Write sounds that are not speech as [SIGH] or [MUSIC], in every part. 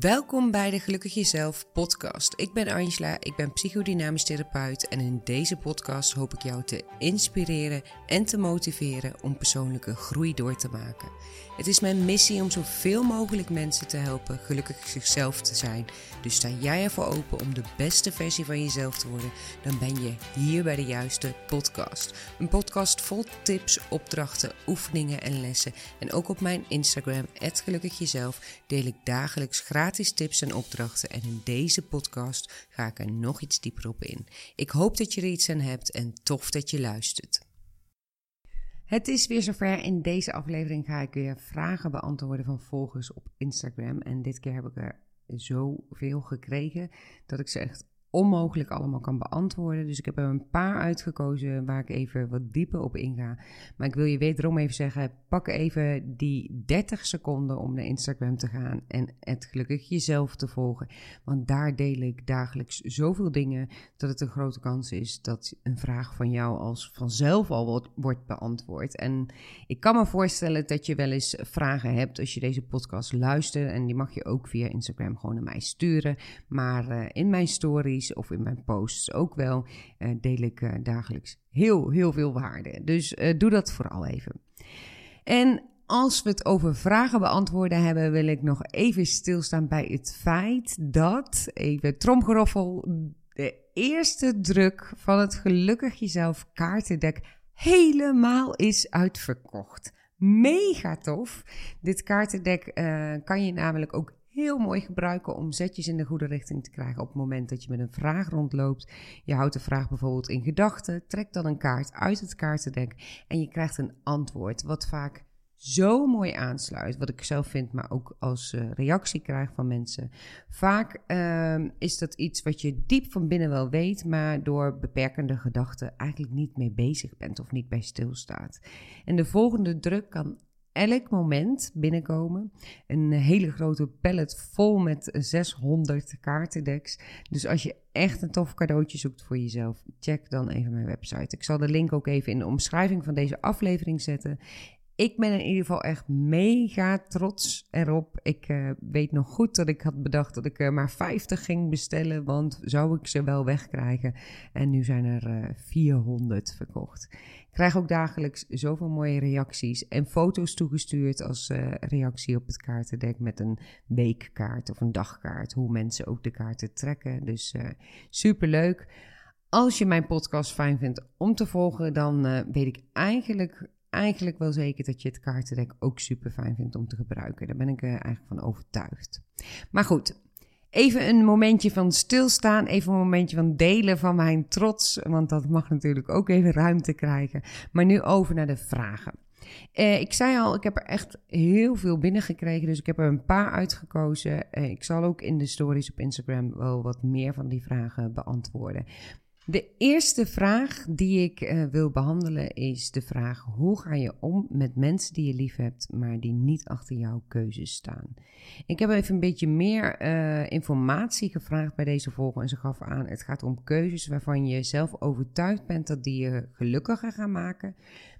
Welkom bij de Gelukkig Jezelf podcast. Ik ben Angela, ik ben psychodynamisch therapeut en in deze podcast hoop ik jou te inspireren en te motiveren om persoonlijke groei door te maken. Het is mijn missie om zoveel mogelijk mensen te helpen gelukkig zichzelf te zijn. Dus sta jij ervoor open om de beste versie van jezelf te worden, dan ben je hier bij de juiste podcast. Een podcast vol tips, opdrachten, oefeningen en lessen. En ook op mijn Instagram, @gelukkigjezelf, deel ik dagelijks gratis tips en opdrachten. En in deze podcast ga ik er nog iets dieper op in. Ik hoop dat je er iets aan hebt en tof dat je luistert. Het is weer zover. In deze aflevering ga ik weer vragen beantwoorden van volgers op Instagram. En dit keer heb ik er zoveel gekregen dat ik ze echt onmogelijk allemaal kan beantwoorden. Dus ik heb er een paar uitgekozen waar ik even wat dieper op inga. Maar ik wil je wederom even zeggen: pak even die 30 seconden om naar Instagram te gaan en het gelukkig jezelf te volgen. Want daar deel ik dagelijks zoveel dingen dat het een grote kans is dat een vraag van jou als vanzelf al wordt, wordt beantwoord. En ik kan me voorstellen dat je wel eens vragen hebt als je deze podcast luistert. En die mag je ook via Instagram gewoon naar mij sturen. Maar uh, in mijn story of in mijn posts ook wel, uh, deel ik uh, dagelijks heel, heel veel waarde. Dus uh, doe dat vooral even. En als we het over vragen beantwoorden hebben, wil ik nog even stilstaan bij het feit dat, even tromgeroffel, de eerste druk van het Gelukkig Jezelf kaartendek helemaal is uitverkocht. Mega tof. Dit kaartendek kan je namelijk ook heel mooi gebruiken om zetjes in de goede richting te krijgen op het moment dat je met een vraag rondloopt. Je houdt de vraag bijvoorbeeld in gedachten, trekt dan een kaart uit het kaartendek en je krijgt een antwoord, wat vaak zo mooi aansluit, wat ik zelf vind, maar ook als uh, reactie krijg van mensen. Vaak uh, is dat iets wat je diep van binnen wel weet, maar door beperkende gedachten eigenlijk niet mee bezig bent of niet bij stilstaat. En de volgende druk kan elk moment binnenkomen. Een hele grote pallet vol met 600 kaartendeks. Dus als je echt een tof cadeautje zoekt voor jezelf, check dan even mijn website. Ik zal de link ook even in de omschrijving van deze aflevering zetten. Ik ben in ieder geval echt mega trots erop. Ik uh, weet nog goed dat ik had bedacht dat ik er maar 50 ging bestellen, want zou ik ze wel wegkrijgen. En nu zijn er uh, 400 verkocht. Krijg ook dagelijks zoveel mooie reacties en foto's toegestuurd als uh, reactie op het kaartendek met een weekkaart of een dagkaart. Hoe mensen ook de kaarten trekken. Dus super leuk. Als je mijn podcast fijn vindt om te volgen, dan uh, weet ik eigenlijk, eigenlijk wel zeker dat je het kaartendek ook super fijn vindt om te gebruiken. Daar ben ik eigenlijk van overtuigd. Maar goed, Even een momentje van stilstaan, even een momentje van delen van mijn trots, want dat mag natuurlijk ook even ruimte krijgen. Maar nu over naar de vragen. Eh, ik zei al, ik heb er echt heel veel binnengekregen, dus ik heb er een paar uitgekozen. Eh, ik zal ook in de stories op Instagram wel wat meer van die vragen beantwoorden. De eerste vraag die ik uh, wil behandelen is de vraag: hoe ga je om met mensen die je lief hebt, maar die niet achter jouw keuzes staan? Ik heb even een beetje meer uh, informatie gevraagd bij deze volger en ze gaf aan: het gaat om keuzes waarvan je zelf overtuigd bent dat die je gelukkiger gaan maken,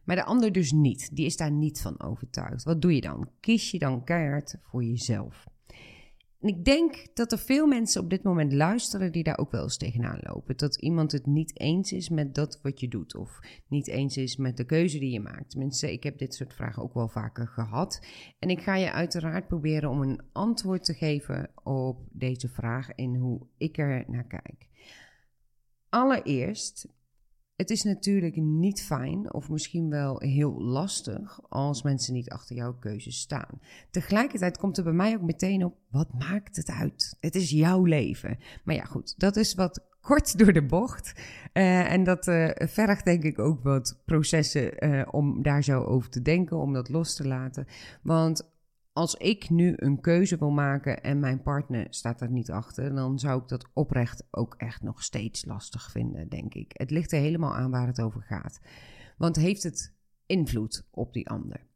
maar de ander dus niet. Die is daar niet van overtuigd. Wat doe je dan? Kies je dan keihard voor jezelf? En ik denk dat er veel mensen op dit moment luisteren die daar ook wel eens tegenaan lopen. Dat iemand het niet eens is met dat wat je doet. Of niet eens is met de keuze die je maakt. Tenminste, ik heb dit soort vragen ook wel vaker gehad. En ik ga je uiteraard proberen om een antwoord te geven op deze vraag en hoe ik er naar kijk. Allereerst het is natuurlijk niet fijn of misschien wel heel lastig als mensen niet achter jouw keuzes staan. Tegelijkertijd komt er bij mij ook meteen op: wat maakt het uit? Het is jouw leven. Maar ja, goed, dat is wat kort [LAUGHS] door de bocht. Uh, en dat uh, vergt denk ik ook wat processen uh, om daar zo over te denken, om dat los te laten. Want als ik nu een keuze wil maken en mijn partner staat er niet achter, dan zou ik dat oprecht ook echt nog steeds lastig vinden, denk ik. Het ligt er helemaal aan waar het over gaat. Want heeft het invloed op die ander?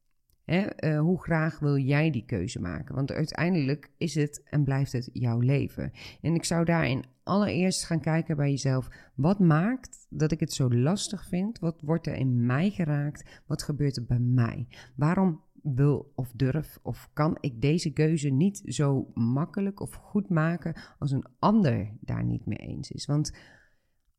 Uh, hoe graag wil jij die keuze maken? Want uiteindelijk is het en blijft het jouw leven. En ik zou daarin allereerst gaan kijken bij jezelf: wat maakt dat ik het zo lastig vind? Wat wordt er in mij geraakt? Wat gebeurt er bij mij? Waarom wil of durf of kan ik deze keuze niet zo makkelijk of goed maken als een ander daar niet mee eens is. Want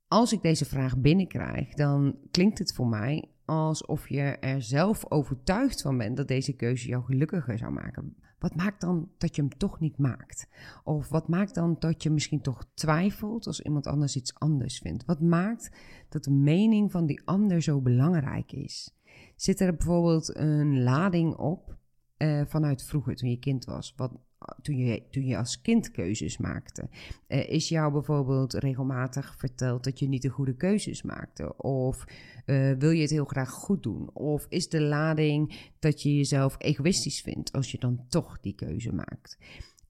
als ik deze vraag binnenkrijg, dan klinkt het voor mij alsof je er zelf overtuigd van bent dat deze keuze jou gelukkiger zou maken. Wat maakt dan dat je hem toch niet maakt? Of wat maakt dan dat je misschien toch twijfelt als iemand anders iets anders vindt? Wat maakt dat de mening van die ander zo belangrijk is? Zit er bijvoorbeeld een lading op uh, vanuit vroeger toen je kind was? Wat, toen, je, toen je als kind keuzes maakte? Uh, is jou bijvoorbeeld regelmatig verteld dat je niet de goede keuzes maakte? Of uh, wil je het heel graag goed doen? Of is de lading dat je jezelf egoïstisch vindt als je dan toch die keuze maakt?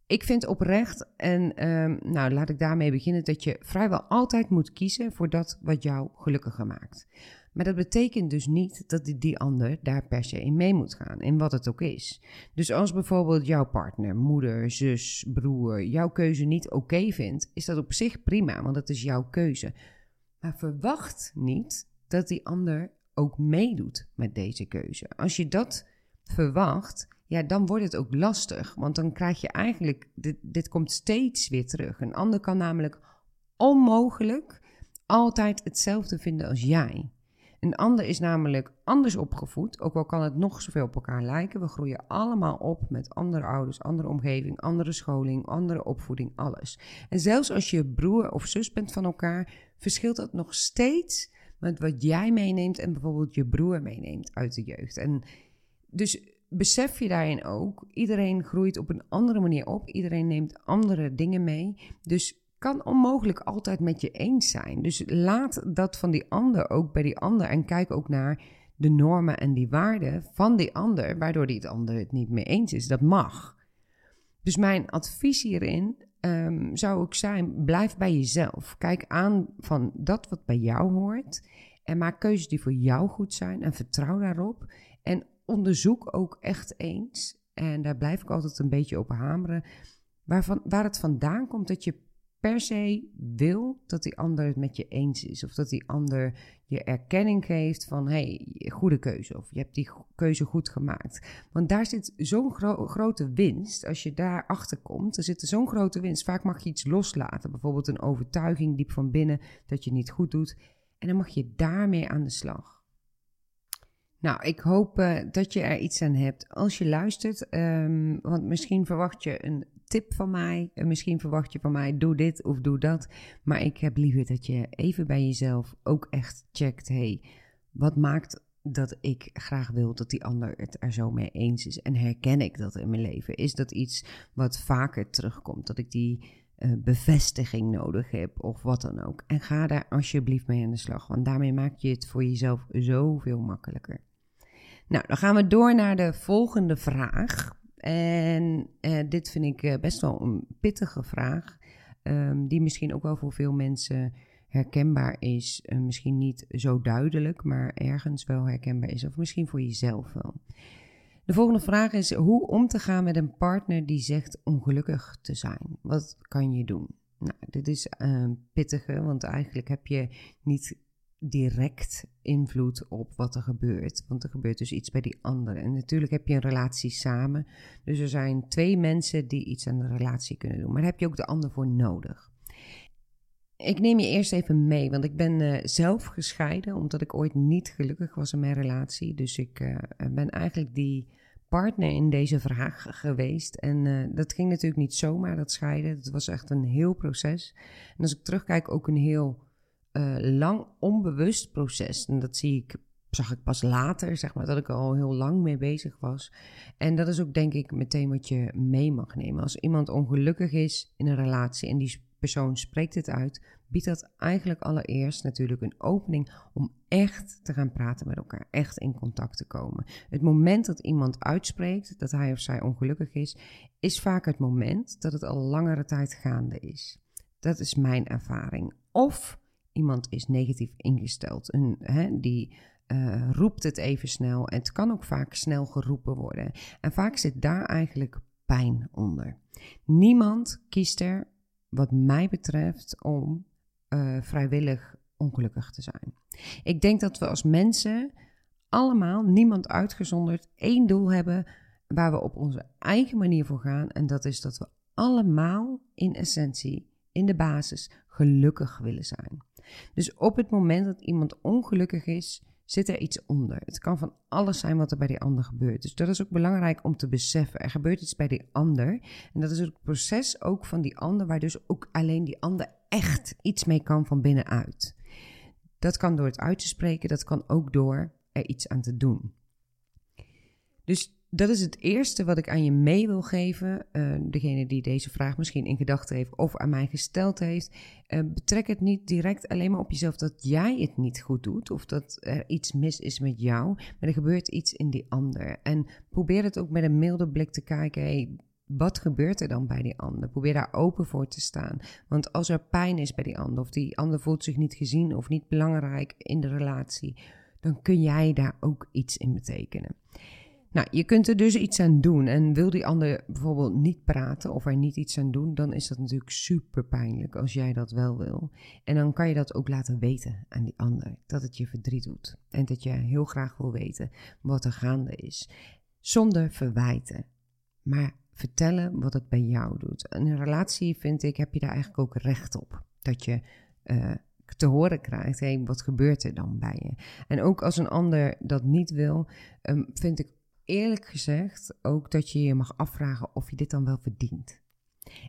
Ik vind oprecht, en um, nou laat ik daarmee beginnen, dat je vrijwel altijd moet kiezen voor dat wat jou gelukkiger maakt. Maar dat betekent dus niet dat die, ander daar per se in mee moet gaan, in wat het ook is. Dus als bijvoorbeeld jouw partner, moeder, zus, broer jouw keuze niet oké vindt, is dat op zich prima, want dat is jouw keuze. Maar verwacht niet dat die ander ook meedoet met deze keuze. Als je dat verwacht, ja, dan wordt het ook lastig. Want dan krijg je eigenlijk, dit, dit komt steeds weer terug. Een ander kan namelijk onmogelijk altijd hetzelfde vinden als jij. Een ander is namelijk anders opgevoed, ook al kan het nog zoveel op elkaar lijken. We groeien allemaal op met andere ouders, andere omgeving, andere scholing, andere opvoeding, alles. En zelfs als je broer of zus bent van elkaar, verschilt dat nog steeds met wat jij meeneemt en bijvoorbeeld je broer meeneemt uit de jeugd. En dus besef je daarin ook, iedereen groeit op een andere manier op, iedereen neemt andere dingen mee. Dus kan onmogelijk altijd met je eens zijn. Dus laat dat van die ander ook bij die ander en kijk ook naar de normen en die waarden van die ander, waardoor die het ander het niet mee eens is. Dat mag. Dus mijn advies hierin um, zou ook zijn: blijf bij jezelf. Kijk aan van dat wat bij jou hoort en maak keuzes die voor jou goed zijn en vertrouw daarop. En onderzoek ook echt eens, en daar blijf ik altijd een beetje op hameren, waarvan, waar het vandaan komt dat je per se wil dat die ander het met je eens is. Of dat die ander je erkenning geeft van hey, goede keuze. Of je hebt die keuze goed gemaakt. Want daar zit zo'n grote winst. Als je daar achter komt, er zit zo'n grote winst. Vaak mag je iets loslaten. Bijvoorbeeld een overtuiging diep van binnen dat je niet goed doet. En dan mag je daarmee aan de slag. Nou, ik hoop uh, dat je er iets aan hebt als je luistert. Um, want misschien verwacht je een tip van mij. En misschien verwacht je van mij, doe dit of doe dat. Maar ik heb liever dat je even bij jezelf ook echt checkt. hey, wat maakt dat ik graag wil dat die ander het er zo mee eens is? En herken ik dat in mijn leven? Is dat iets wat vaker terugkomt? Dat ik die uh, bevestiging nodig heb of wat dan ook? En ga daar alsjeblieft mee aan de slag. Want daarmee maak je het voor jezelf zoveel makkelijker. Nou, dan gaan we door naar de volgende vraag. En uh, dit vind ik uh, best wel een pittige vraag, um, die misschien ook wel voor veel mensen herkenbaar is. Uh, misschien niet zo duidelijk, maar ergens wel herkenbaar is. Of misschien voor jezelf wel. De volgende vraag is hoe om te gaan met een partner die zegt ongelukkig te zijn. Wat kan je doen? Nou, dit is een pittige, want eigenlijk heb je niet direct invloed op wat er gebeurt. Want er gebeurt dus iets bij die ander. En natuurlijk heb je een relatie samen. Dus er zijn twee mensen die iets aan de relatie kunnen doen. Maar daar heb je ook de ander voor nodig. Ik neem je eerst even mee, want ik ben uh, zelf gescheiden, omdat ik ooit niet gelukkig was in mijn relatie. Dus ik uh, ben eigenlijk die partner in deze vraag geweest. En uh, dat ging natuurlijk niet zomaar, dat scheiden. Dat was echt een heel proces. En als ik terugkijk, ook een heel uh, lang onbewust proces. En dat zie ik, zag ik pas later, zeg maar, dat ik al heel lang mee bezig was. En dat is ook denk ik meteen wat je mee mag nemen. Als iemand ongelukkig is in een relatie en die persoon spreekt het uit, biedt dat eigenlijk allereerst natuurlijk een opening om echt te gaan praten met elkaar, echt in contact te komen. Het moment dat iemand uitspreekt dat hij of zij ongelukkig is, is vaak het moment dat het al langere tijd gaande is. Dat is mijn ervaring. Of iemand is negatief ingesteld. Een, hè, die uh, roept het even snel. En het kan ook vaak snel geroepen worden. En vaak zit daar eigenlijk pijn onder. Niemand kiest er, wat mij betreft, om uh, vrijwillig ongelukkig te zijn. Ik denk dat we als mensen allemaal, niemand uitgezonderd, één doel hebben waar we op onze eigen manier voor gaan. En dat is dat we allemaal in essentie, in de basis, gelukkig willen zijn. Dus op het moment dat iemand ongelukkig is, zit er iets onder. Het kan van alles zijn wat er bij die ander gebeurt. Dus dat is ook belangrijk om te beseffen. Er gebeurt iets bij die ander. En dat is het proces ook van die ander, waar dus ook alleen die ander echt iets mee kan van binnenuit. Dat kan door het uit te spreken, dat kan ook door er iets aan te doen. Dus dat is het eerste wat ik aan je mee wil geven. Uh, degene die deze vraag misschien in gedachten heeft of aan mij gesteld heeft. Uh, betrek het niet direct alleen maar op jezelf dat jij het niet goed doet. Of dat er iets mis is met jou. Maar er gebeurt iets in die ander. En probeer het ook met een milde blik te kijken. Hey, wat gebeurt er dan bij die ander? Probeer daar open voor te staan. Want als er pijn is bij die ander, of die ander voelt zich niet gezien of niet belangrijk in de relatie, dan kun jij daar ook iets in betekenen. Nou, je kunt er dus iets aan doen. En wil die ander bijvoorbeeld niet praten of er niet iets aan doen, dan is dat natuurlijk super pijnlijk als jij dat wel wil. En dan kan je dat ook laten weten aan die ander, dat het je verdriet doet. En dat je heel graag wil weten wat er gaande is. Zonder verwijten. Maar vertellen wat het bij jou doet. In een relatie, vind ik, heb je daar eigenlijk ook recht op. Dat je uh, te horen krijgt, hé, wat gebeurt er dan bij je? En ook als een ander dat niet wil, um, vind ik eerlijk gezegd ook dat je je mag afvragen of je dit dan wel verdient.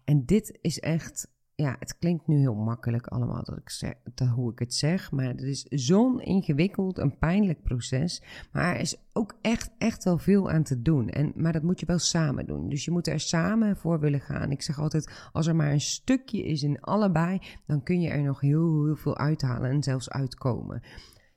En dit is echt, ja, het klinkt nu heel makkelijk allemaal dat ik zeg, dat hoe ik het zeg, maar het is zo'n ingewikkeld en pijnlijk proces. Maar er is ook echt, echt wel veel aan te doen. En, maar dat moet je wel samen doen. Dus je moet er samen voor willen gaan. Ik zeg altijd, als er maar een stukje is in allebei, dan kun je er nog heel, heel veel uithalen en zelfs uitkomen.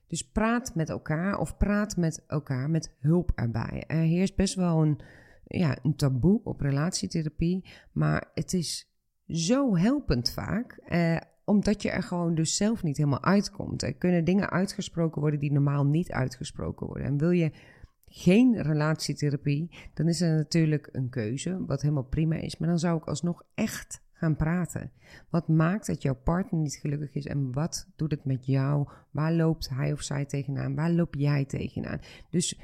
Dus praat met elkaar of praat met elkaar met hulp erbij. Er heerst best wel een, ja, een taboe op relatietherapie, maar het is zo helpend vaak. Eh, omdat je er gewoon dus zelf niet helemaal uitkomt. Er kunnen dingen uitgesproken worden die normaal niet uitgesproken worden. En wil je geen relatietherapie, dan is er natuurlijk een keuze, wat helemaal prima is. Maar dan zou ik alsnog echt gaan praten. Wat maakt dat jouw partner niet gelukkig is en wat doet het met jou? Waar loopt hij of zij tegenaan? Waar loop jij tegenaan? Dus eh,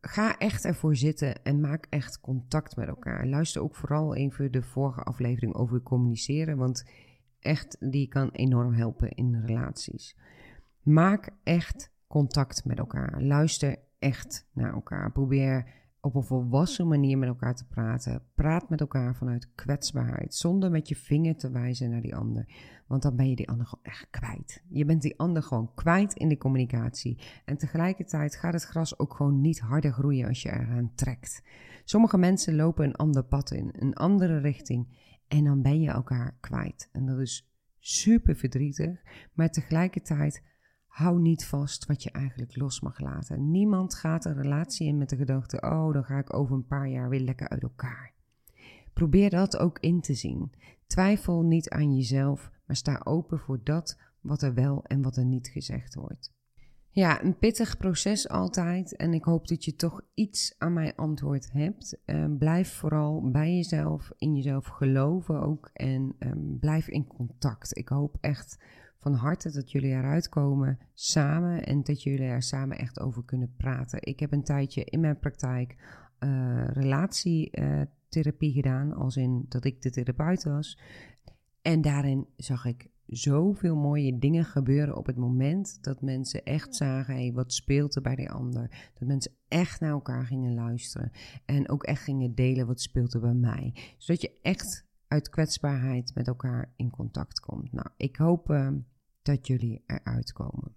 ga echt ervoor zitten en maak echt contact met elkaar. Luister ook vooral even de vorige aflevering over communiceren, want echt die kan enorm helpen in relaties. Maak echt contact met elkaar. Luister echt naar elkaar. Probeer op een volwassen manier met elkaar te praten. Praat met elkaar vanuit kwetsbaarheid, zonder met je vinger te wijzen naar die ander. Want dan ben je die ander gewoon echt kwijt. Je bent die ander gewoon kwijt in de communicatie. En tegelijkertijd gaat het gras ook gewoon niet harder groeien als je eraan trekt. Sommige mensen lopen een ander pad in, een andere richting. En dan ben je elkaar kwijt. En dat is super verdrietig, maar tegelijkertijd hou niet vast wat je eigenlijk los mag laten. Niemand gaat een relatie in met de gedachte: oh, dan ga ik over een paar jaar weer lekker uit elkaar. Probeer dat ook in te zien. Twijfel niet aan jezelf, maar sta open voor dat wat er wel en wat er niet gezegd wordt. Ja, een pittig proces altijd. En ik hoop dat je toch iets aan mijn antwoord hebt. Ehm, blijf vooral bij jezelf, in jezelf geloven ook. En um, blijf in contact. Ik hoop echt van harte dat jullie eruit komen samen en dat jullie er samen echt over kunnen praten. Ik heb een tijdje in mijn praktijk uh, relatietherapie gedaan, als in dat ik de therapeut was. En daarin zag ik zoveel mooie dingen gebeuren op het moment dat mensen echt zagen, hey, wat speelt er bij de ander? Dat mensen echt naar elkaar gingen luisteren en ook echt gingen delen wat speelt er bij mij. Zodat je echt uit kwetsbaarheid met elkaar in contact komt. Nou, ik hoop uh, dat jullie eruit komen.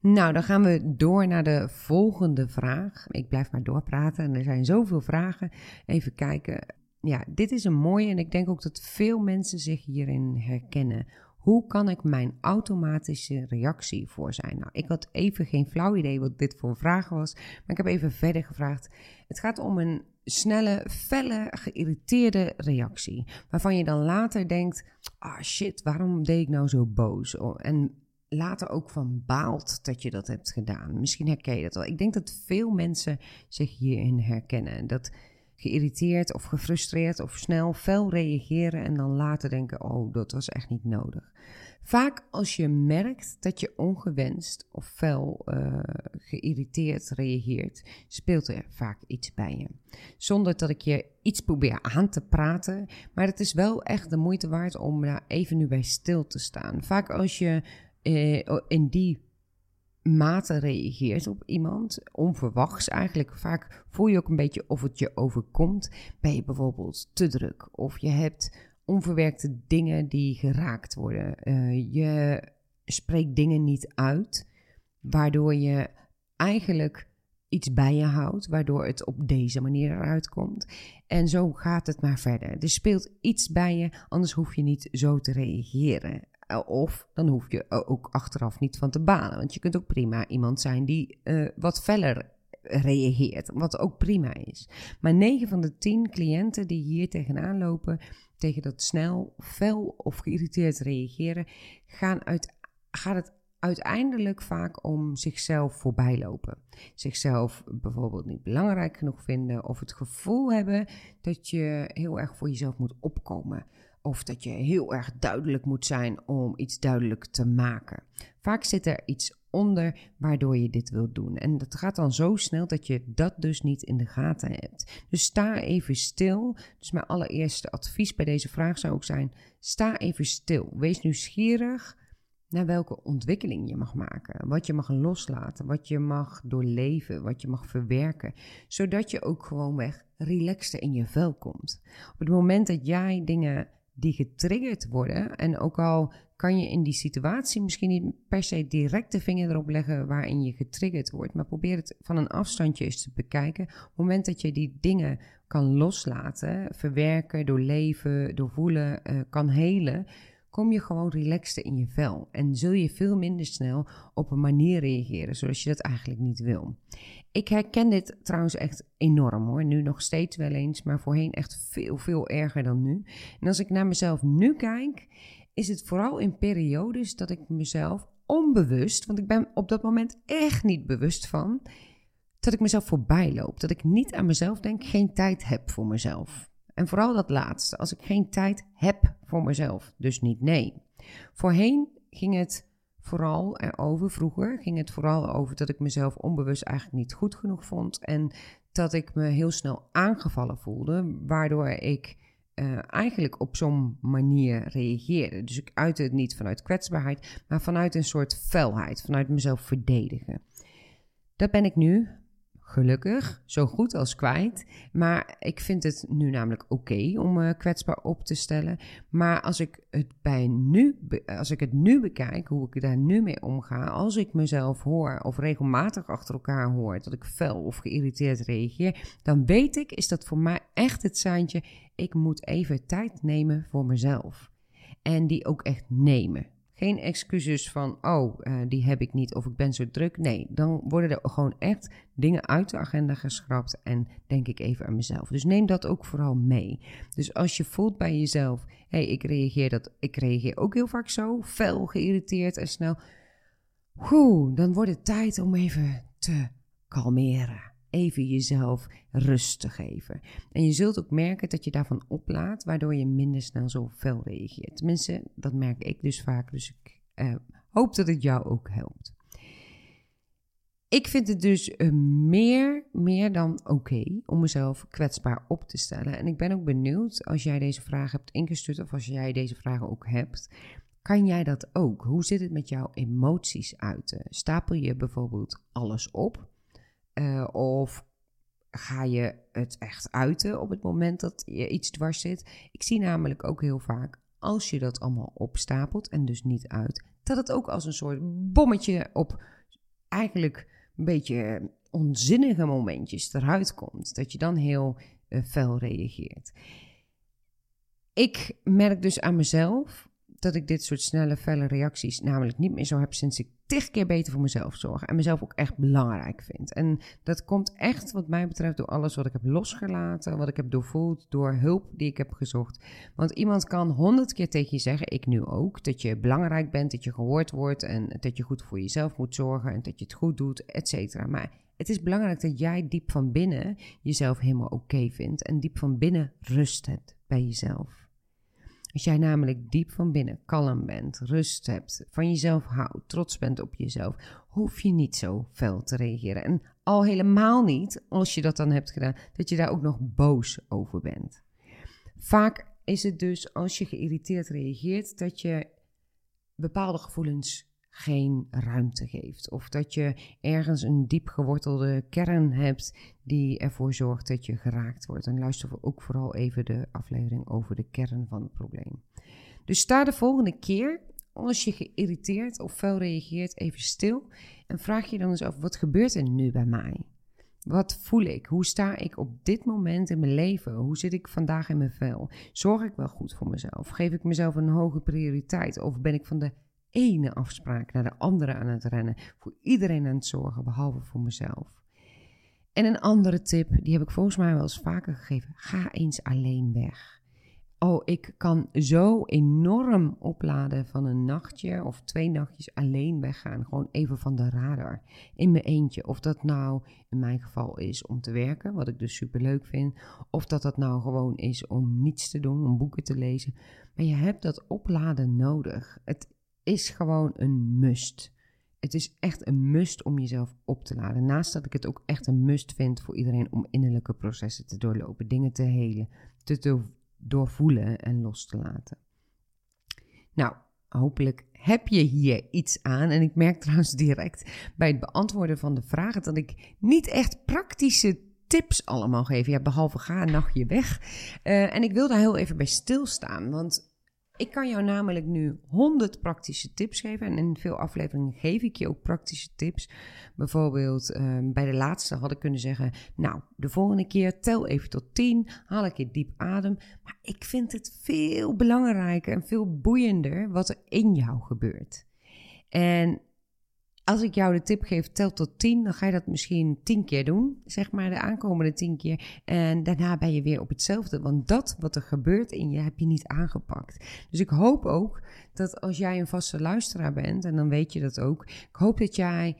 Nou, dan gaan we door naar de volgende vraag. Ik blijf maar doorpraten en er zijn zoveel vragen. Even kijken. Ja, dit is een mooie en ik denk ook dat veel mensen zich hierin herkennen. Hoe kan ik mijn automatische reactie voor zijn? Nou, ik had even geen flauw idee wat dit voor een vraag was, maar ik heb even verder gevraagd. Het gaat om een snelle, felle, geïrriteerde reactie. Waarvan je dan later denkt: ah shit, waarom deed ik nou zo boos? En later ook van baalt dat je dat hebt gedaan. Misschien herken je dat wel. Ik denk dat veel mensen zich hierin herkennen. Dat geïrriteerd of gefrustreerd of snel fel reageren en dan later denken: oh, dat was echt niet nodig. Vaak als je merkt dat je ongewenst of fel uh, geïrriteerd reageert, speelt er vaak iets bij je. Zonder dat ik je iets probeer aan te praten, maar het is wel echt de moeite waard om daar even nu bij stil te staan. Vaak als je uh, in die mate reageert op iemand, onverwachts eigenlijk. Vaak voel je ook een beetje of het je overkomt. Ben je bijvoorbeeld te druk of je hebt onverwerkte dingen die geraakt worden. Uh, je spreekt dingen niet uit, waardoor je eigenlijk iets bij je houdt, waardoor het op deze manier eruit komt. En zo gaat het maar verder. Er speelt iets bij je, anders hoef je niet zo te reageren. Eh, of dan hoef je ook achteraf niet van te balen. Want je kunt ook prima iemand zijn die uh, wat feller reageert, wat ook prima is. Maar 9 van de 10 cliënten die hier tegenaan lopen, tegen dat snel, fel of geïrriteerd reageren, gaan uit, gaat het uiteindelijk vaak om zichzelf voorbijlopen. Zichzelf bijvoorbeeld niet belangrijk genoeg vinden of het gevoel hebben dat je heel erg voor jezelf moet opkomen. Of dat je heel erg duidelijk moet zijn om iets duidelijk te maken. Vaak zit er iets onder waardoor je dit wilt doen. En dat gaat dan zo snel dat je dat dus niet in de gaten hebt. Dus sta even stil. Dus mijn allereerste advies bij deze vraag zou ook zijn: sta even stil. Wees nieuwsgierig naar welke ontwikkeling je mag maken. Wat je mag loslaten, wat je mag doorleven, wat je mag verwerken. Zodat je ook gewoonweg relaxter in je vel komt. Op het moment dat jij dingen die getriggerd worden. En ook al kan je in die situatie misschien niet per se direct de vinger erop leggen waarin je getriggerd wordt, maar probeer het van een afstandje eens te bekijken. Op het moment dat je die dingen kan loslaten, verwerken, doorleven, doorvoelen, uh, kan helen, kom je gewoon relaxter in je vel. En zul je veel minder snel op een manier reageren zoals je dat eigenlijk niet wil. Ik herken dit trouwens echt enorm hoor. Nu nog steeds wel eens, maar voorheen echt veel, veel erger dan nu. En als ik naar mezelf nu kijk, is het vooral in periodes dat ik mezelf onbewust, want ik ben op dat moment echt niet bewust van, dat ik mezelf voorbij loop. Dat ik niet aan mezelf denk, geen tijd heb voor mezelf. En vooral dat laatste, als ik geen tijd heb voor mezelf, dus niet nee. Voorheen ging het vooral erover, vroeger ging het vooral over dat ik mezelf onbewust eigenlijk niet goed genoeg vond en dat ik me heel snel aangevallen voelde, waardoor ik uh, eigenlijk op zo'n manier reageerde. Dus ik uitte het niet vanuit kwetsbaarheid, maar vanuit een soort felheid, vanuit mezelf verdedigen. Dat ben ik nu gelukkig, zo goed als kwijt. Maar ik vind het nu namelijk oké om uh, kwetsbaar op te stellen. Maar als ik, het bij nu, als ik het nu bekijk, hoe ik daar nu mee omga, als ik mezelf hoor of regelmatig achter elkaar hoor dat ik fel of geïrriteerd reageer, dan weet ik, is dat voor mij echt het seintje, ik moet even tijd nemen voor mezelf. En die ook echt nemen. Geen excuses van, oh, uh, die heb ik niet of ik ben zo druk. Nee, dan worden er gewoon echt dingen uit de agenda geschrapt en denk ik even aan mezelf. Dus neem dat ook vooral mee. Dus als je voelt bij jezelf, hé, hey, ik reageer dat, ik reageer ook heel vaak zo, fel, geïrriteerd en snel. Oeh, dan wordt het tijd om even te kalmeren even jezelf rust te geven. En je zult ook merken dat je daarvan oplaat, waardoor je minder snel zo fel reageert. Tenminste, dat merk ik dus vaak. Dus ik uh, hoop dat het jou ook helpt. Ik vind het dus uh, meer, meer dan oké om mezelf kwetsbaar op te stellen. En ik ben ook benieuwd als jij deze vragen hebt ingestuurd of als jij deze vragen ook hebt. Kan jij dat ook? Hoe zit het met jouw emoties uiten? Stapel je bijvoorbeeld alles op? Uh, of ga je het echt uiten op het moment dat je iets dwars zit? Ik zie namelijk ook heel vaak, als je dat allemaal opstapelt en dus niet uit, dat het ook als een soort bommetje op eigenlijk een beetje onzinnige momentjes eruit komt. Dat je dan heel uh, fel reageert. Ik merk dus aan mezelf dat ik dit soort snelle, felle reacties namelijk niet meer zo heb sinds ik tig keer beter voor mezelf zorg. En mezelf ook echt belangrijk vind. En dat komt echt, wat mij betreft, door alles wat ik heb losgelaten, wat ik heb doorvoeld, door hulp die ik heb gezocht. Want iemand kan honderd keer tegen je zeggen, ik nu ook, dat je belangrijk bent, dat je gehoord wordt en dat je goed voor jezelf moet zorgen en dat je het goed doet, et cetera. Maar Het is belangrijk dat jij diep van binnen jezelf helemaal oké vindt en diep van binnen rust hebt bij jezelf. Als jij namelijk diep van binnen kalm bent, rust hebt, van jezelf houdt, trots bent op jezelf, hoef je niet zo fel te reageren. En al helemaal niet, als je dat dan hebt gedaan, dat je daar ook nog boos over bent. Vaak is het dus als je geïrriteerd reageert dat je bepaalde gevoelens geen ruimte geeft. Of dat je ergens een diep gewortelde kern hebt die ervoor zorgt dat je geraakt wordt. En luister ook vooral even de aflevering over de kern van het probleem. Dus sta de volgende keer, als je geïrriteerd of fel reageert, even stil. En vraag je dan eens af, wat gebeurt er nu bij mij? Wat voel ik? Hoe sta ik op dit moment in mijn leven? Hoe zit ik vandaag in mijn vel? Zorg ik wel goed voor mezelf? Geef ik mezelf een hoge prioriteit? Of ben ik van de ene afspraak naar de andere aan het rennen. Voor iedereen aan het zorgen, behalve voor mezelf. En een andere tip, die heb ik volgens mij wel eens vaker gegeven. Ga eens alleen weg. Oh, ik kan zo enorm opladen van een nachtje of twee nachtjes alleen weggaan. Gewoon even van de radar. In mijn eentje. Of dat nou in mijn geval is om te werken, wat ik dus super leuk vind. Of dat dat nou gewoon is om niets te doen, om boeken te lezen. Maar je hebt dat opladen nodig. Het is gewoon een must. Het is echt een must om jezelf op te laden. Naast dat ik het ook echt een must vind voor iedereen om innerlijke processen te doorlopen, dingen te helen, te doorvoelen en los te laten. Nou, hopelijk heb je hier iets aan. En ik merk trouwens direct bij het beantwoorden van de vragen dat ik niet echt praktische tips allemaal geef. Ja, behalve ga een nachtje weg. Uh, en ik wil daar heel even bij stilstaan, want ik kan jou namelijk nu 100 praktische tips geven. En in veel afleveringen geef ik je ook praktische tips. Bijvoorbeeld ehm, bij de laatste had ik kunnen zeggen: Nou, de volgende keer tel even tot 10, haal ik je diep adem. Maar ik vind het veel belangrijker en veel boeiender wat er in jou gebeurt. En als ik jou de tip geef, tel tot 10, dan ga je dat misschien 10 keer doen, zeg maar de aankomende 10 keer. En daarna ben je weer op hetzelfde, want dat wat er gebeurt in je heb je niet aangepakt. Dus ik hoop ook dat als jij een vaste luisteraar bent, en dan weet je dat ook, ik hoop dat jij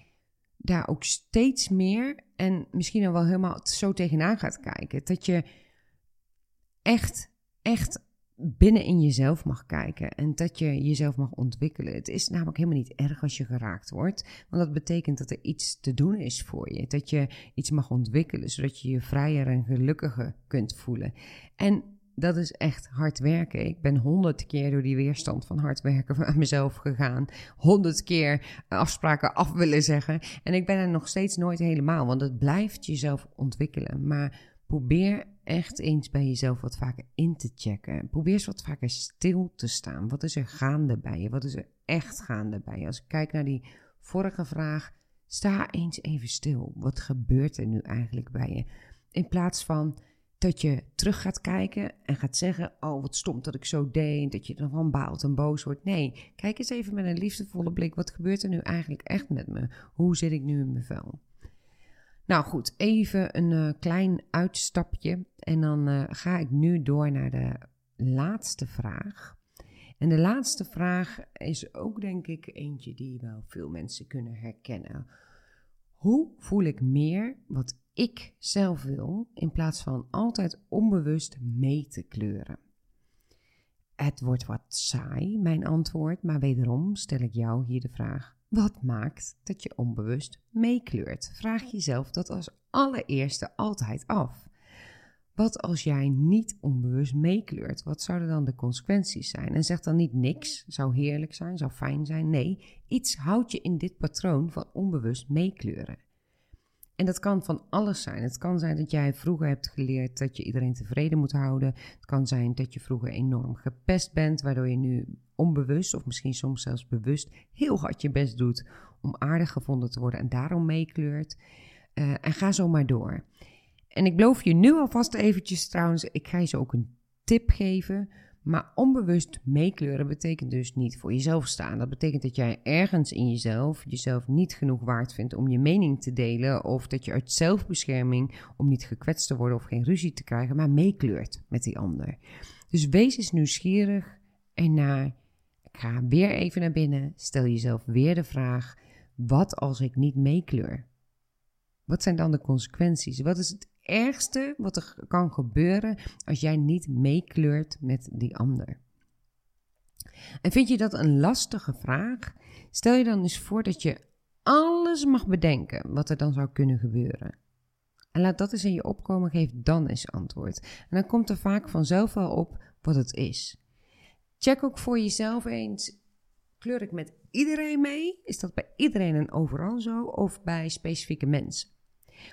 daar ook steeds meer en misschien al wel helemaal zo tegenaan gaat kijken. Dat je echt, echt binnen in jezelf mag kijken en dat je jezelf mag ontwikkelen. Het is namelijk helemaal niet erg als je geraakt wordt, want dat betekent dat er iets te doen is voor je. Dat je iets mag ontwikkelen, zodat je je vrijer en gelukkiger kunt voelen. En dat is echt hard werken. Ik ben honderd keer door die weerstand van hard werken [LAUGHS] aan mezelf gegaan. Honderd keer afspraken af willen zeggen. En ik ben er nog steeds nooit helemaal, want het blijft jezelf ontwikkelen. Maar Probeer echt eens bij jezelf wat vaker in te checken. Probeer eens wat vaker stil te staan. Wat is er gaande bij je? Wat is er echt gaande bij je? Als ik kijk naar die vorige vraag, sta eens even stil. Wat gebeurt er nu eigenlijk bij je? In plaats van dat je terug gaat kijken en gaat zeggen: Oh, wat stom dat ik zo deed. Dat je ervan baalt en boos wordt. Nee, kijk eens even met een liefdevolle blik. Wat gebeurt er nu eigenlijk echt met me? Hoe zit ik nu in mijn vel? Nou goed, even een uh, klein uitstapje. En dan uh, ga ik nu door naar de laatste vraag. En de laatste vraag is ook denk ik eentje die wel veel mensen kunnen herkennen. Hoe voel ik meer wat ik zelf wil in plaats van altijd onbewust mee te kleuren? Het wordt wat saai, mijn antwoord, maar wederom stel ik jou hier de vraag: wat maakt dat je onbewust meekleurt? Vraag jezelf dat als allereerste altijd af. Wat als jij niet onbewust meekleurt? Wat zouden dan de consequenties zijn? En zeg dan niet niks, zou heerlijk zijn, zou fijn zijn. Nee, iets houdt je in dit patroon van onbewust meekleuren. En dat kan van alles zijn. Het kan zijn dat jij vroeger hebt geleerd dat je iedereen tevreden moet houden. Het kan zijn dat je vroeger enorm gepest bent, waardoor je nu onbewust of misschien soms zelfs bewust heel hard je best doet om aardig gevonden te worden en daarom meekleurt. Uh, en ga zo maar door. En ik beloof je nu alvast eventjes trouwens, ik ga je zo ook een tip geven maar onbewust meekleuren betekent dus niet voor jezelf staan. Dat betekent dat jij ergens in jezelf jezelf niet genoeg waard vindt om je mening te delen. Of dat je uit zelfbescherming, om niet gekwetst te worden of geen ruzie te krijgen, maar meekleurt met die ander. Dus wees eens nieuwsgierig ernaar. Ga weer even naar binnen. Stel jezelf weer de vraag: wat als ik niet meekleur? Wat zijn dan de consequenties? Wat is het ergste wat er kan gebeuren als jij niet meekleurt met die ander? En vind je dat een lastige vraag? Stel je dan eens voor dat je alles mag bedenken wat er dan zou kunnen gebeuren. En laat dat eens in je opkomen, geef dan eens antwoord. En dan komt er vaak vanzelf wel op wat het is. Check ook voor jezelf eens: kleur ik met iedereen mee? Is dat bij iedereen en overal zo? Of bij specifieke mensen?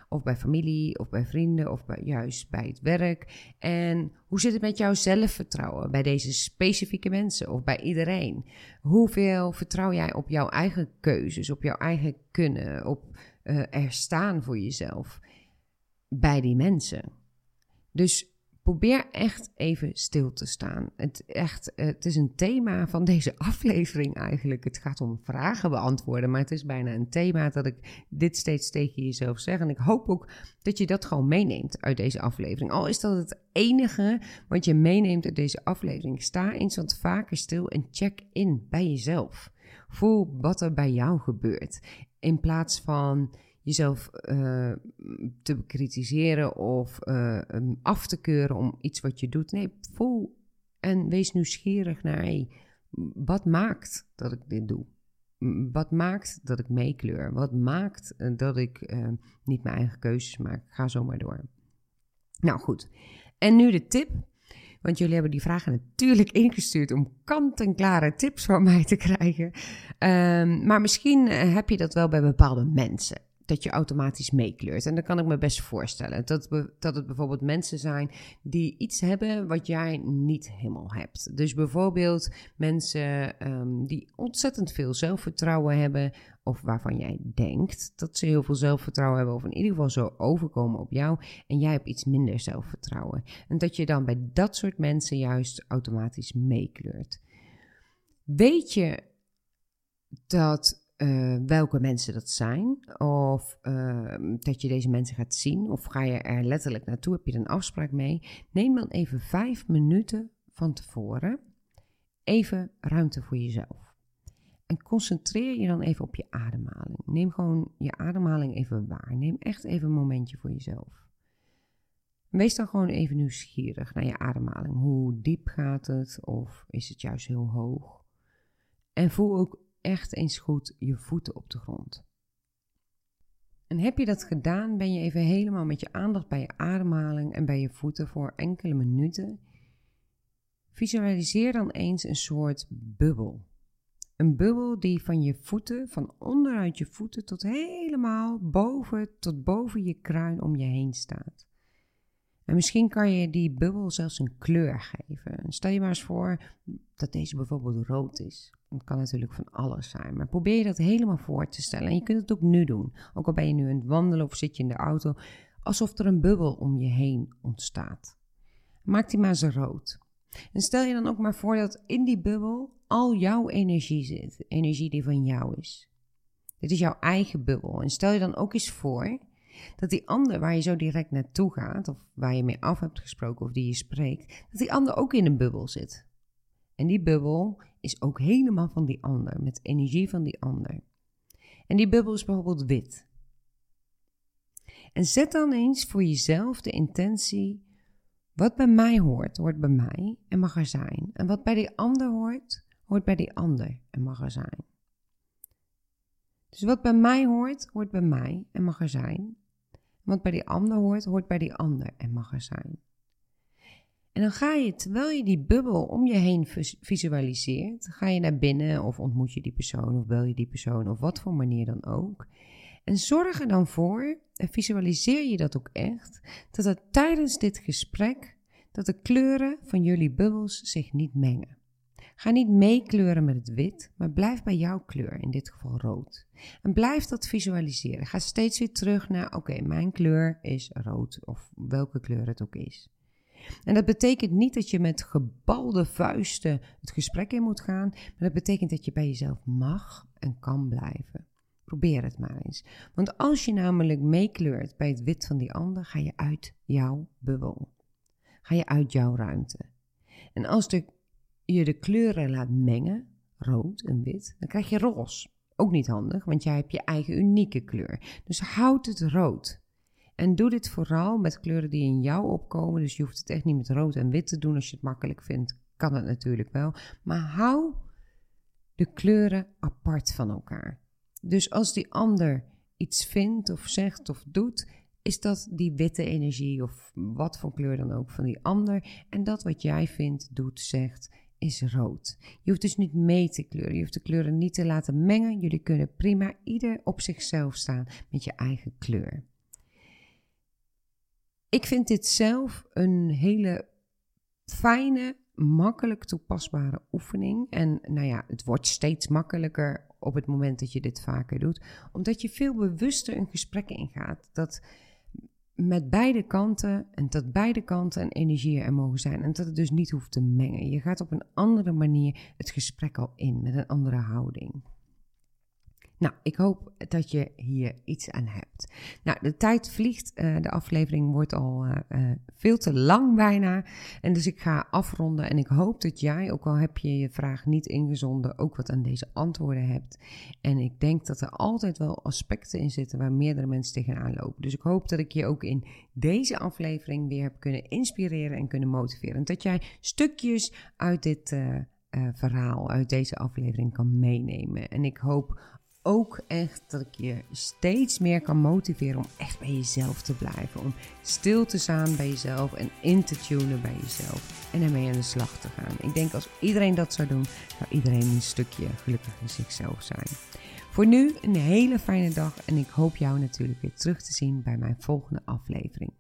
Of bij familie, of bij vrienden, of bij, juist bij het werk. En hoe zit het met jouw zelfvertrouwen bij deze specifieke mensen of bij iedereen? Hoeveel vertrouw jij op jouw eigen keuzes, op jouw eigen kunnen, op uh, er staan voor jezelf bij die mensen? Dus probeer echt even stil te staan. Het, echt, het is een thema van deze [LAUGHS] aflevering eigenlijk. Het gaat om vragen beantwoorden, maar het is bijna een thema dat ik dit steeds tegen jezelf zeg. En ik hoop ook dat je dat gewoon meeneemt uit deze aflevering. Al is dat het enige wat je meeneemt uit deze aflevering. Sta eens wat vaker stil en check in bij jezelf. Voel wat er bij jou gebeurt. In plaats van jezelf uh, te bekritiseren of uh, af te keuren om iets wat je doet. Nee, voel en wees nieuwsgierig naar wat maakt dat ik dit doe. Wat maakt dat ik meekleur? Wat maakt eh, dat ik niet mijn eigen keuzes maak? Ga zo maar door. Nou goed. En nu de tip. Want jullie hebben die vragen natuurlijk [LAUGHS] ingestuurd om kant-en-klare tips van mij te krijgen. Um, maar misschien heb je dat wel bij bepaalde mensen dat je automatisch meekleurt. En dan kan ik me best voorstellen dat, dat het bijvoorbeeld mensen zijn die iets hebben wat jij niet helemaal hebt. Dus bijvoorbeeld mensen um, die ontzettend veel zelfvertrouwen hebben, of waarvan jij denkt dat ze heel veel zelfvertrouwen hebben, of in ieder geval zo overkomen op jou, en jij hebt iets minder zelfvertrouwen. En dat je dan bij dat soort mensen juist automatisch meekleurt. Weet je dat uh, welke mensen dat zijn. Of uh, dat je deze mensen gaat zien. Of ga je er letterlijk naartoe? Heb je er een afspraak mee? Neem dan even vijf minuten van tevoren. Even ruimte voor jezelf. En concentreer je dan even op je ademhaling. Neem gewoon je ademhaling even waar. Neem echt even een momentje voor jezelf. Wees dan gewoon even nieuwsgierig naar je ademhaling. Hoe diep gaat het? Of is het juist heel hoog? En voel ook echt eens goed je voeten op de grond. En heb je dat gedaan, ben je even helemaal met je aandacht bij je ademhaling en bij je voeten voor enkele minuten. Visualiseer dan eens een soort bubbel. Een bubbel die van je voeten, van onderuit je voeten tot helemaal boven, tot boven je kruin om je heen staat. En misschien kan je die bubbel zelfs een kleur geven. Stel je maar eens voor dat deze bijvoorbeeld rood is. Het kan natuurlijk van alles zijn. Maar probeer je dat helemaal voor te stellen. En je kunt het ook nu doen. Ook al ben je nu aan het wandelen of zit je in de auto. Alsof er een bubbel om je heen ontstaat. Maak die maar zo rood. En stel je dan ook maar voor dat in die bubbel al jouw energie zit. Energie die van jou is. Dit is jouw eigen bubbel. En stel je dan ook eens voor dat die ander waar je zo direct naartoe gaat, of waar je mee af hebt gesproken of die je spreekt, dat die ander ook in een bubbel zit. En die bubbel is ook helemaal van die ander, met energie van die ander. En die bubbel is bijvoorbeeld wit. En zet dan eens voor jezelf de intentie: wat bij mij hoort, hoort bij mij en mag er zijn. En wat bij die ander hoort, hoort bij die ander en mag er zijn. Dus wat bij mij hoort, hoort bij mij en mag er zijn. Wat bij die ander hoort, hoort bij die ander en mag er zijn. En dan ga je, terwijl je die bubbel om je heen visualiseert, ga je naar binnen of ontmoet je die persoon of bel je die persoon of wat voor manier dan ook. En zorg er dan voor, en visualiseer je dat ook echt, dat er tijdens dit gesprek, dat de kleuren van jullie bubbels zich niet mengen. Ga niet meekleuren met het wit, maar blijf bij jouw kleur, in dit geval rood. En blijf dat visualiseren. Ga steeds weer terug naar, oké, mijn kleur is rood of welke kleur het ook is. En dat betekent niet dat je met gebalde vuisten het gesprek in moet gaan, maar dat betekent dat je bij jezelf mag en kan blijven. Probeer het maar eens. Want als je namelijk meekleurt bij het wit van die ander, ga je uit jouw bubbel. Ga je uit jouw ruimte. En als de, je de kleuren laat mengen, rood en wit, dan krijg je roze. Ook niet handig, want jij hebt je eigen unieke kleur. Dus houd het rood. En doe dit vooral met kleuren die in jou opkomen. Dus je hoeft het echt niet met rood en wit te doen. Als je het makkelijk vindt, kan het natuurlijk wel. Maar hou de kleuren apart van elkaar. Dus als die ander iets vindt of zegt of doet, is dat die witte energie of wat voor kleur dan ook van die ander. En dat wat jij vindt, doet, zegt, is rood. Je hoeft dus niet mee te kleuren. Je hoeft de kleuren niet te laten mengen. Jullie kunnen prima ieder op zichzelf staan met je eigen kleur. Ik vind dit zelf een hele fijne, makkelijk toepasbare oefening. En nou ja, het wordt steeds makkelijker op het moment dat je dit vaker doet, omdat je veel bewuster een gesprek ingaat. Dat met beide kanten en dat beide kanten een energie er mogen zijn en dat het dus niet hoeft te mengen. Je gaat op een andere manier het gesprek al in met een andere houding. Nou, ik hoop dat je hier iets aan hebt. Nou, de tijd vliegt. Uh, de aflevering wordt al uh, uh, veel te lang bijna. En dus ik ga afronden. En ik hoop dat jij, ook al heb je je vraag niet ingezonden, ook wat aan deze antwoorden hebt. En ik denk dat er altijd wel aspecten in zitten waar meerdere mensen tegenaan lopen. Dus ik hoop dat ik je ook in deze aflevering weer heb kunnen inspireren en kunnen motiveren. En dat jij stukjes uit dit. verhaal uit deze aflevering kan meenemen. En ik hoop ook echt dat ik je steeds meer kan motiveren om echt bij jezelf te blijven. Om stil te staan bij jezelf en in te tunen bij jezelf. En ermee aan de slag te gaan. Ik denk als iedereen dat zou doen, zou iedereen een stukje gelukkiger zichzelf zijn. Voor nu een hele fijne dag en ik hoop jou natuurlijk weer terug te zien bij mijn volgende aflevering.